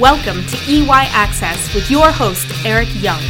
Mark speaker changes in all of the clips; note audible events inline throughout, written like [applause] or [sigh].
Speaker 1: Welcome to EY Access with your host, Eric Young.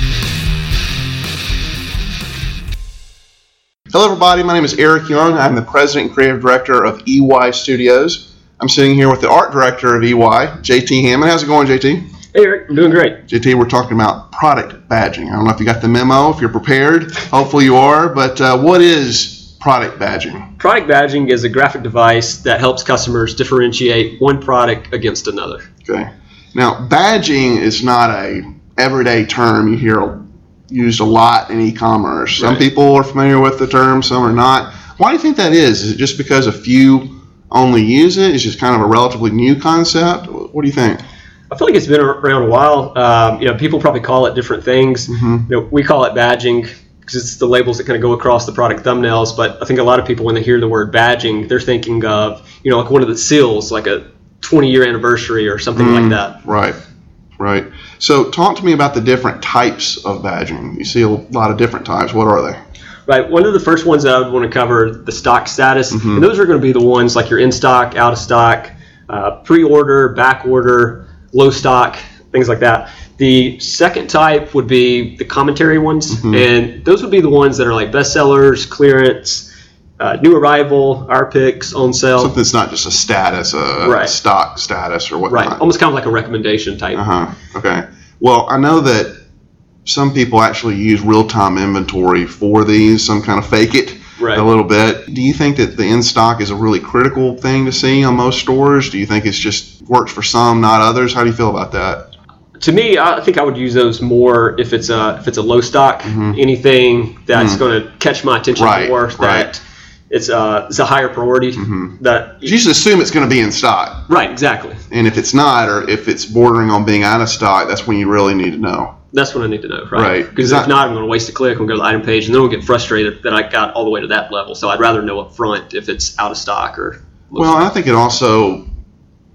Speaker 2: Hello, everybody. My name is Eric Young. I'm the president and creative director of EY Studios. I'm sitting here with the art director of EY, JT Hammond. How's it going, JT?
Speaker 3: Hey, Eric. I'm doing great.
Speaker 2: JT, we're talking about product badging. I don't know if you got the memo, if you're prepared. Hopefully, you are. But uh, what is product badging?
Speaker 3: Product badging is a graphic device that helps customers differentiate one product against another.
Speaker 2: Okay. Now, badging is not a everyday term you hear used a lot in e-commerce. Some
Speaker 3: Right.
Speaker 2: people are familiar with the term, some are not. Why do you think that is? Is it just because a few only use it? It's just kind of a relatively new concept. What do you think?
Speaker 3: I feel like it's been around a while. Um, you know, people probably call it different things. You know, we call it badging because it's the labels that kind of go across the product thumbnails. But I think a lot of people, when they hear the word badging, they're thinking of you know like one of the seals, like a 20 year anniversary or something like mm, that.
Speaker 2: Right, right. So, talk to me about the different types of badging. You see a lot of different types. What are they?
Speaker 3: Right. One of the first ones that I would want to cover the stock status, mm-hmm. and those are going to be the ones like your in stock, out of stock, uh, pre-order, back order, low stock, things like that. The second type would be the commentary ones, mm-hmm. and those would be the ones that are like bestsellers, clearance, uh, new arrival, our picks, on sale.
Speaker 2: Something that's not just a status, a
Speaker 3: Right.
Speaker 2: stock status or whatnot. Right.
Speaker 3: Almost kind of like a recommendation type.
Speaker 2: Uh huh. Okay. Well, I know that some people actually use real time inventory for these, some kind of fake it
Speaker 3: Right.
Speaker 2: a little bit. Do you think that the in stock is a really critical thing to see on most stores? Do you think it's just works for some, not others? How do you feel about that?
Speaker 3: to me, I think I would use those more if it's a if it's a low stock, anything that's going to catch my attention
Speaker 2: Mm-hmm. Right,
Speaker 3: more.
Speaker 2: right.
Speaker 3: It's a it's a higher priority. Mm-hmm. That
Speaker 2: You just assume it's going to be in stock,
Speaker 3: right, exactly.
Speaker 2: and if it's not, or if it's bordering on being out of stock, that's when you really need to know.
Speaker 3: That's what I need to know,
Speaker 2: Right.
Speaker 3: right? Because
Speaker 2: Is
Speaker 3: if not, I'm going to waste a click and go to the item page, and then we'll get frustrated that I got all the way to that level. So I'd rather know up front if it's out of stock or.
Speaker 2: Well, I think it also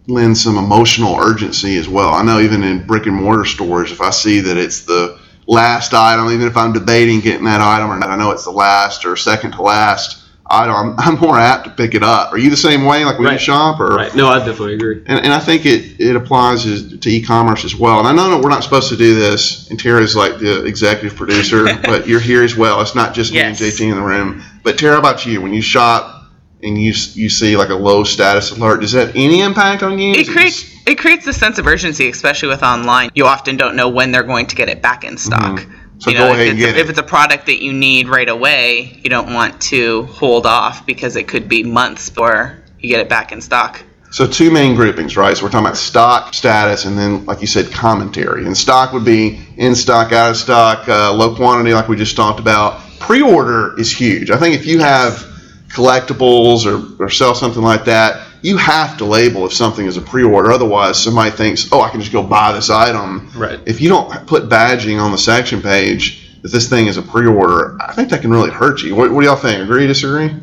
Speaker 2: lends some emotional urgency as well. I know even in brick and mortar stores, if I see that it's the last item, even if I'm debating getting that item or not, I know it's the last or second to last item, I'm, [laughs] I'm more apt to pick it up. Are you the same way, like when you shop? Or
Speaker 3: Right. No, I definitely agree.
Speaker 2: and, and I think it, it applies as, to e-commerce as well. And I know that we're not supposed to do this, and Tara's like the executive producer, [laughs] but you're here as well. It's not just
Speaker 4: Yes.
Speaker 2: me and JT in the room. But Tara, how about you? When you shop and you you see like a low status alert, does that have any impact on you?
Speaker 4: It
Speaker 2: Is
Speaker 4: creates it creates a sense of urgency, especially with online. You often don't know when they're going to get it back in stock.
Speaker 2: Mm-hmm. So
Speaker 4: you
Speaker 2: go
Speaker 4: know,
Speaker 2: ahead
Speaker 4: if
Speaker 2: and
Speaker 4: it's,
Speaker 2: get
Speaker 4: a,
Speaker 2: it.
Speaker 4: if it's a product that you need right away, you don't want to hold off because it could be months before you get it back in stock.
Speaker 2: So two main groupings, right? So we're talking about stock status, and then, like you said, commentary. And stock would be in stock, out of stock, uh, low quantity, like we just talked about. Pre-order is huge. I think if you have collectibles or, or sell something like that, you have to label if something is a pre-order. Otherwise, somebody thinks, "Oh, I can just go buy this item."
Speaker 3: Right.
Speaker 2: If you don't put badging on the section page that this thing is a pre-order, I think that can really hurt you. What, what do y'all think? Agree? Disagree?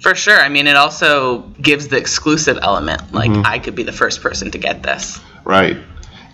Speaker 4: For sure. I mean, it also gives the exclusive element. Like,
Speaker 2: Mm-hmm.
Speaker 4: I could be the first person to get this.
Speaker 2: Right.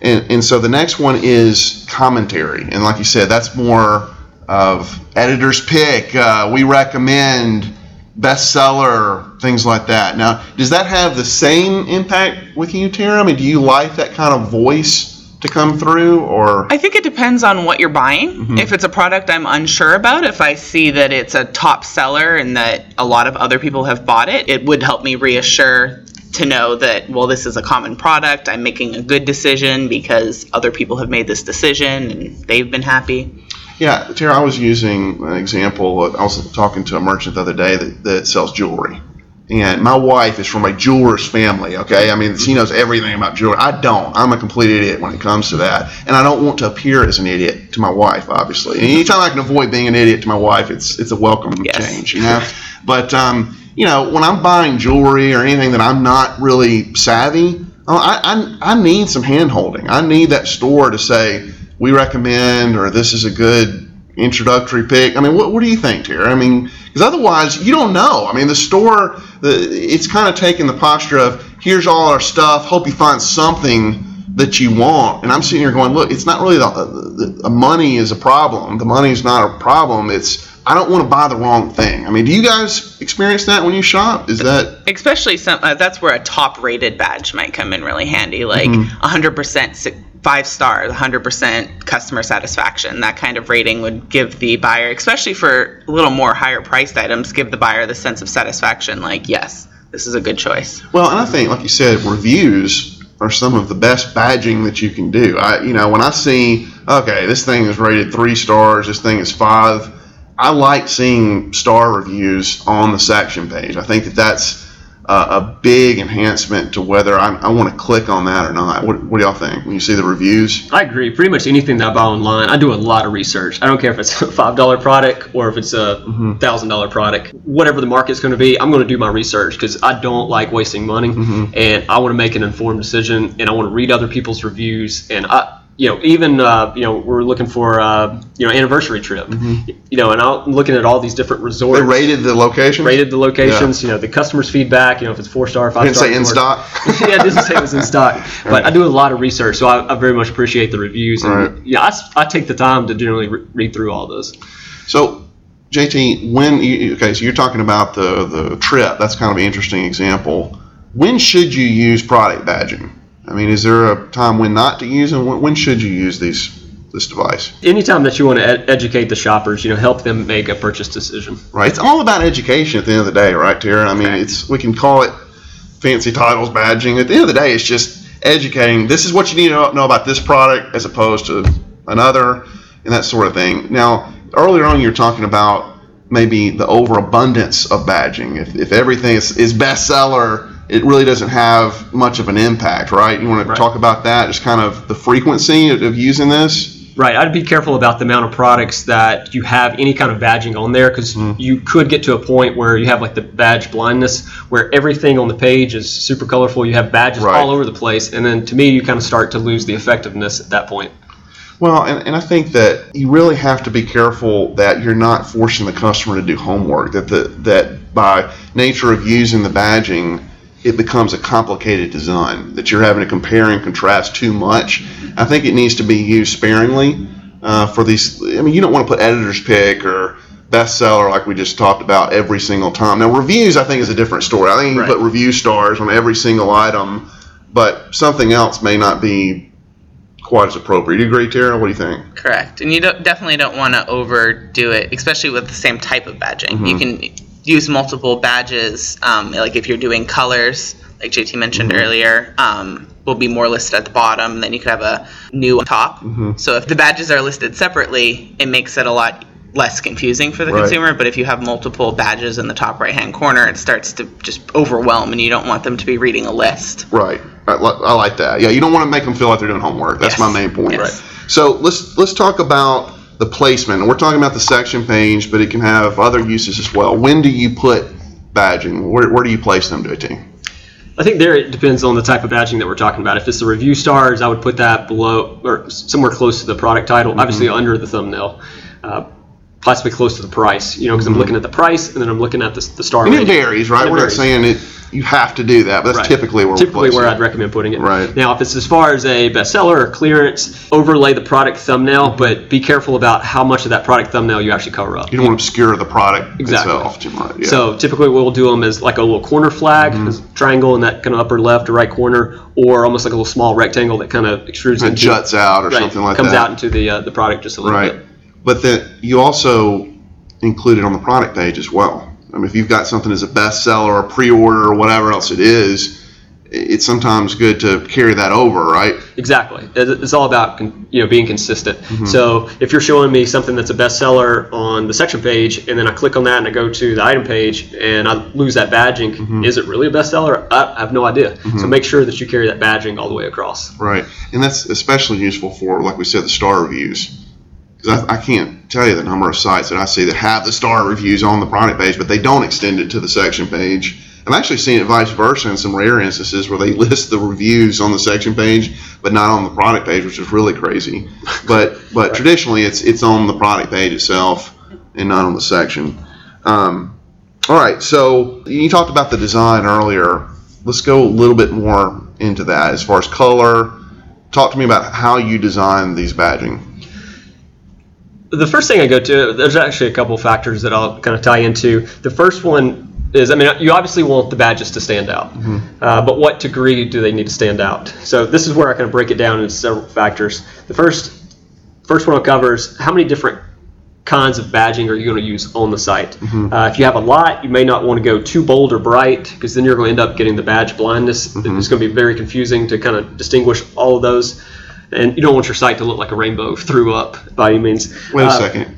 Speaker 2: And, and so the next one is commentary. And like you said, that's more of editor's pick. Uh, we recommend bestseller, things like that. Now, does that have the same impact with you, Tara? I mean, do you like that kind of voice to come through? Or
Speaker 4: I think it depends on what you're buying.
Speaker 2: Mm-hmm.
Speaker 4: If it's a product I'm unsure about, if I see that it's a top seller and that a lot of other people have bought it, it would help me reassure to know that, well, this is a common product. I'm making a good decision because other people have made this decision and they've been happy.
Speaker 2: Yeah, Tara, I was using an example. I was talking to a merchant the other day that, that sells jewelry. And my wife is from a jeweler's family, okay? I mean, she knows everything about jewelry. I don't. I'm a complete idiot when it comes to that. And I don't want to appear as an idiot to my wife, obviously. And anytime I can avoid being an idiot to my wife, it's it's a welcome
Speaker 4: Yes.
Speaker 2: change, you know? But, um, you know, when I'm buying jewelry or anything that I'm not really savvy, oh, I, I, I need some hand holding. I need that store to say, we recommend, or this is a good introductory pick. I mean, what, what do you think, Tara? I mean, because otherwise you don't know. I mean, the store, the, it's kind of taking the posture of here's all our stuff. Hope you find something that you want. And I'm sitting here going, look, it's not really the, the, the money is a problem. The money is not a problem. It's I don't want to buy the wrong thing. I mean, do you guys experience that when you shop? Is that
Speaker 4: especially some uh, that's where a top rated badge might come in really handy like
Speaker 2: Mm-hmm.
Speaker 4: 100% si- five stars 100% customer satisfaction that kind of rating would give the buyer especially for a little more higher priced items give the buyer the sense of satisfaction like yes this is a good choice
Speaker 2: Well, and I think, like you said, reviews are some of the best badging that you can do. I, you know, when I see, okay, this thing is rated three stars, this thing is five, I like seeing star reviews on the section page. I think that that's a, a big enhancement to whether I, I want to click on that or not. What, what do y'all think when you see the reviews?
Speaker 3: I agree. Pretty much anything that I buy online, I do a lot of research. I don't care if it's a five dollar product or if it's a mm-hmm. thousand dollar product. Whatever the market's going to be, I'm going to do my research because I don't like wasting money, mm-hmm. and I want to make an informed decision, and I want to read other people's reviews, and I. You know, even uh, you know, we're looking for uh, you know anniversary trip. You know, and I'm looking at all these different resorts.
Speaker 2: They rated the location.
Speaker 3: rated the locations. You know, the customers' feedback. You know, if it's four star, five
Speaker 2: Didn't
Speaker 3: star.
Speaker 2: say in stock. [laughs]
Speaker 3: yeah, it doesn't say it was in stock. [laughs] But I do a lot of research, so I, I very much appreciate the reviews. And
Speaker 2: Right.
Speaker 3: yeah, I take the time to generally re- read through all those.
Speaker 2: So, JT, when you, okay, so you're talking about the the trip. That's kind of an interesting example. When should you use product badging? I mean, is there a time when not to use, and when, should you use these this device?
Speaker 3: Anytime that you want to ed- educate the shoppers, you know, help them make a purchase decision.
Speaker 2: Right. It's all about education at the end of the day, right, Tara? I mean, it's we can call it fancy titles, badging. At the end of the day, it's just educating. This is what you need to know about this product as opposed to another, and that sort of thing. Now, earlier on, you were talking about maybe the overabundance of badging. If, if everything is, is bestseller, it really doesn't have much of an impact, right? You want to
Speaker 3: Right.
Speaker 2: talk about that, just kind of the frequency of, of using this?
Speaker 3: Right. I'd be careful about the amount of products that you have any kind of badging on there because
Speaker 2: Mm-hmm.
Speaker 3: you could get to a point where you have like the badge blindness, where everything on the page is super colorful. You have badges
Speaker 2: Right.
Speaker 3: all over the place, and then to me, you kind of start to lose the effectiveness at that point.
Speaker 2: Well, and, and I think that you really have to be careful that you're not forcing the customer to do homework. That the that by nature of using the badging, it becomes a complicated design. That you're having to compare and contrast too much. I think it needs to be used sparingly uh, for these. I mean, you don't want to put editor's pick or bestseller like we just talked about every single time. Now, reviews I think is a different story. I think you
Speaker 3: Right.
Speaker 2: can put review stars on every single item, but something else may not be quite as appropriate. Do you agree, Tara? What do you think?
Speaker 4: correct and you don't, definitely don't want to overdo it especially with the same type of badging you can use multiple badges um, like if you're doing colors like jt mentioned earlier um, will be more listed at the bottom then you could have a new top so if the badges are listed separately it makes it a lot less confusing for the
Speaker 2: Right.
Speaker 4: consumer but if you have multiple badges in the top right hand corner it starts to just overwhelm and you don't want them to be reading a list
Speaker 2: Right. I, I like that. Yeah, you don't want to make them feel like they're doing homework. That's
Speaker 4: Yes.
Speaker 2: my main point.
Speaker 4: Yes.
Speaker 2: So let's let's talk about the placement. And We're talking about the section page, but it can have other uses as well. When do you put badging? Where, where do you place them, JT?
Speaker 3: I think there it depends on the type of badging that we're talking about. If it's the review stars, I would put that below or somewhere close to the product title,
Speaker 2: Mm-hmm.
Speaker 3: obviously under the thumbnail, uh, possibly close to the price. You know, because I'm looking at the price and then I'm looking at the, the star
Speaker 2: And it
Speaker 3: rating.
Speaker 2: varies, right?
Speaker 3: And it
Speaker 2: We're not saying it. You have to do that, but that's
Speaker 3: Right.
Speaker 2: typically where
Speaker 3: typically
Speaker 2: we're
Speaker 3: where
Speaker 2: placing
Speaker 3: I'd recommend putting it.
Speaker 2: Right.
Speaker 3: Now, if it's as far as a bestseller or clearance, overlay the product thumbnail, but be careful about how much of that product thumbnail you actually cover up.
Speaker 2: You don't want to obscure the product
Speaker 3: Exactly.
Speaker 2: itself too much. Yeah.
Speaker 3: So typically what we'll do them as like a little corner flag,
Speaker 2: Mm-hmm.
Speaker 3: as a triangle in that kind of upper left or right corner, or almost like a little small rectangle that kind of extrudes
Speaker 2: it
Speaker 3: into
Speaker 2: juts out or
Speaker 3: right,
Speaker 2: something like that.
Speaker 3: comes
Speaker 2: that.
Speaker 3: out into the uh, the product just a little
Speaker 2: Right.
Speaker 3: bit.
Speaker 2: But then you also include it on the product page as well. I mean, if you've got something as a bestseller or pre-order or whatever else it is, it's sometimes good to carry that over, right?
Speaker 3: Exactly. It's all about you know being consistent.
Speaker 2: Mm-hmm.
Speaker 3: So if you're showing me something that's a bestseller on the section page, and then I click on that and I go to the item page and I lose that badging,
Speaker 2: Mm-hmm.
Speaker 3: is it really a bestseller? I I have no idea. So make sure that you carry that badging all the way across.
Speaker 2: Right. And that's especially useful for, like we said, the star reviews. Because I, I can't tell you the number of sites that I see that have the star reviews on the product page, but they don't extend it to the section page. I've actually seen it vice versa in some rare instances where they [laughs] list the reviews on the section page, but not on the product page, which is really crazy. But but traditionally, it's it's on the product page itself and not on the section. Um, all right, so you talked about the design earlier. Let's go a little bit more into that as far as color. Talk to me about how you design these badging.
Speaker 3: The first thing I go to, there's actually a couple factors that I'll kind of tie into. The first one is, I mean, you obviously want the badges to stand out, uh, but what degree do they need to stand out? So this is where I kind of break it down into several factors. The first, first one I'll cover is how many different kinds of badging are you going to use on the site. Uh, if you have a lot, you may not want to go too bold or bright because then you're going to end up getting the badge blindness. It's going to be very confusing to kind of distinguish all of those. And you don't want your site to look like a rainbow threw up by any means.
Speaker 2: Wait a
Speaker 3: Uh,
Speaker 2: second.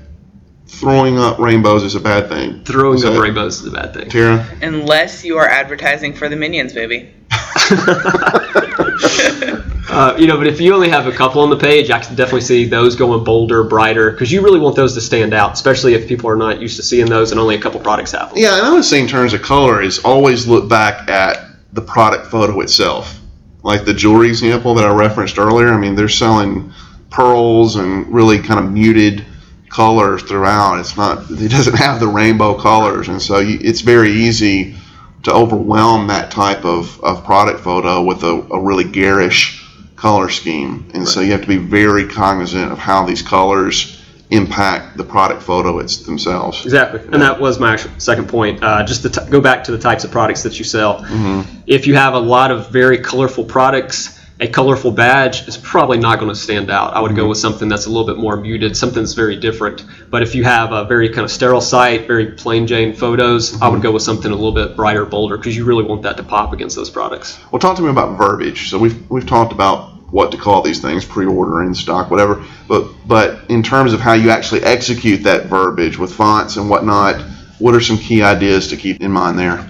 Speaker 2: Throwing up rainbows is a bad thing.
Speaker 3: Throwing
Speaker 2: Is
Speaker 3: up
Speaker 2: that-
Speaker 3: rainbows is a bad thing.
Speaker 2: Tara?
Speaker 4: Unless you are advertising for the minions, baby. [laughs] [laughs]
Speaker 3: Uh, you know, but if you only have a couple on the page, I can definitely see those going bolder, brighter, because you really want those to stand out, especially if people are not used to seeing those and only a couple products have them.
Speaker 2: Yeah, and I would say in terms of color is always look back at the product photo itself. Like the jewelry example that I referenced earlier. I mean, they're selling pearls and really kind of muted colors throughout. It's not. It doesn't have the rainbow colors, and so you, it's very easy to overwhelm that type of, of product photo with a, a really garish color scheme. And so you have to be very cognizant of how these colors impact the product photo it's themselves.
Speaker 3: Exactly, and that was my second point. Uh, just to t- go back to the types of products that you sell. Mm-hmm. If you have a lot of very colorful products, a colorful badge is probably not going to stand out. I would go mm-hmm. with something that's a little bit more muted, something that's very different. But if you have a very kind of sterile site, very plain Jane photos, I would mm-hmm. go with something a little bit brighter, bolder, because you really want that to pop against those products.
Speaker 2: Well, talk to me about verbiage. So we've we've talked about what to call these things, pre-ordering, stock, whatever. But but in terms of how you actually execute that verbiage with fonts and whatnot, what are some key ideas to keep in mind there?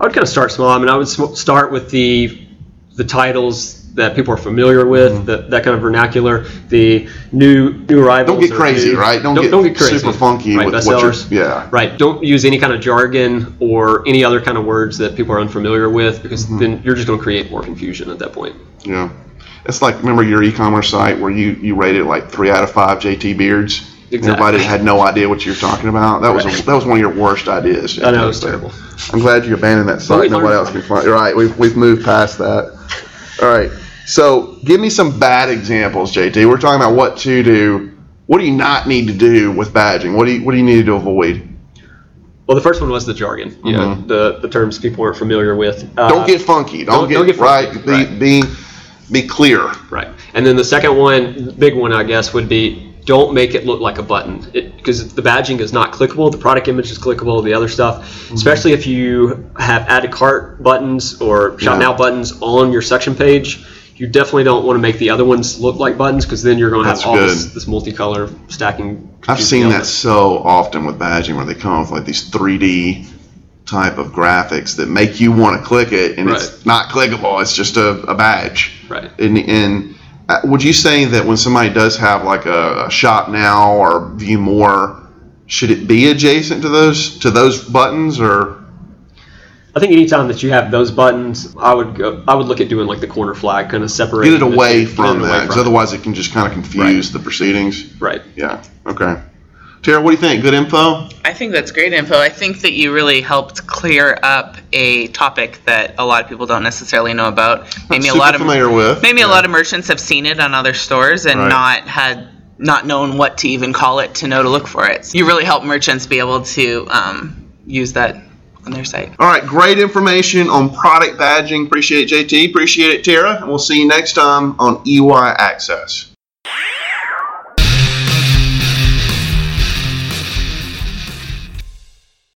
Speaker 3: I would kind of start small. I mean, I would sm- start with the the titles that people are familiar with, that, that kind of vernacular. The new new arrivals.
Speaker 2: Mm-hmm. Don't get crazy,
Speaker 3: new-
Speaker 2: right? Don't get
Speaker 3: don't get crazy.
Speaker 2: super funky
Speaker 3: right,
Speaker 2: with what you're-
Speaker 3: bestsellers.
Speaker 2: yeah.
Speaker 3: Right. Don't use any kind of jargon or any other kind of words that people are unfamiliar with, because
Speaker 2: Mm-hmm.
Speaker 3: then you're just going to create more confusion at that point.
Speaker 2: Yeah, it's like remember your e-commerce site where you you rated like three out of five JT beards. and
Speaker 3: Exactly.
Speaker 2: Everybody had no idea what you were talking about. That was a, that was one of your worst ideas.
Speaker 3: I know it was terrible.
Speaker 2: I'm glad you abandoned that site. Nobody else can find. Right, we've we've moved past that. All right. So give me some bad examples, JT. We're talking about what to do. What do you not need to do with badging? What do you what do you need to avoid?
Speaker 3: Well, the first one was the jargon. You know, the the terms people aren't familiar with. Uh,
Speaker 2: Mm-hmm. Don't get funky. Don't,
Speaker 3: don't-
Speaker 2: get,
Speaker 3: don't get
Speaker 2: right.
Speaker 3: funky.
Speaker 2: Be,
Speaker 3: Right.
Speaker 2: be be clear.
Speaker 3: Right. And then the second one, big one, I guess, would be don't make it look like a button. Because the badging is not clickable. The product image is clickable. The other stuff,
Speaker 2: Mm-hmm.
Speaker 3: especially if you have add to cart buttons or shop
Speaker 2: Yeah.
Speaker 3: now buttons on your section page, you definitely don't want to make the other ones look like buttons because then you're going to have all this, this multicolor stacking.
Speaker 2: I've seen that so often with badging where they come up with like these 3D type of graphics that make you want to click it and it's not clickable. It's just a, a badge.
Speaker 3: Right.
Speaker 2: And, and uh, would you say that when somebody does have like a, a shop now or view more, should it be adjacent to those to those buttons or
Speaker 3: I think anytime that you have those buttons, I would go, I would look at doing like the corner flag, kind of separate
Speaker 2: get it away from that? Because otherwise it can just kind of confuse the proceedings.
Speaker 3: Right.
Speaker 2: Yeah. Okay. Tara, what do you think? Good info?
Speaker 4: I think that's great info. I think that you really helped clear up a topic that a lot of people don't necessarily know about. Maybe a lot of
Speaker 2: familiar with.
Speaker 4: maybe a lot of merchants have seen it on other stores and
Speaker 2: Right.
Speaker 4: not had not known what to even call it to know to look for it. You really help merchants be able to um, use that on their site.
Speaker 2: All right, great information on product badging. Appreciate it, JT. Appreciate it, Tara. And we'll see you next time on EY Access.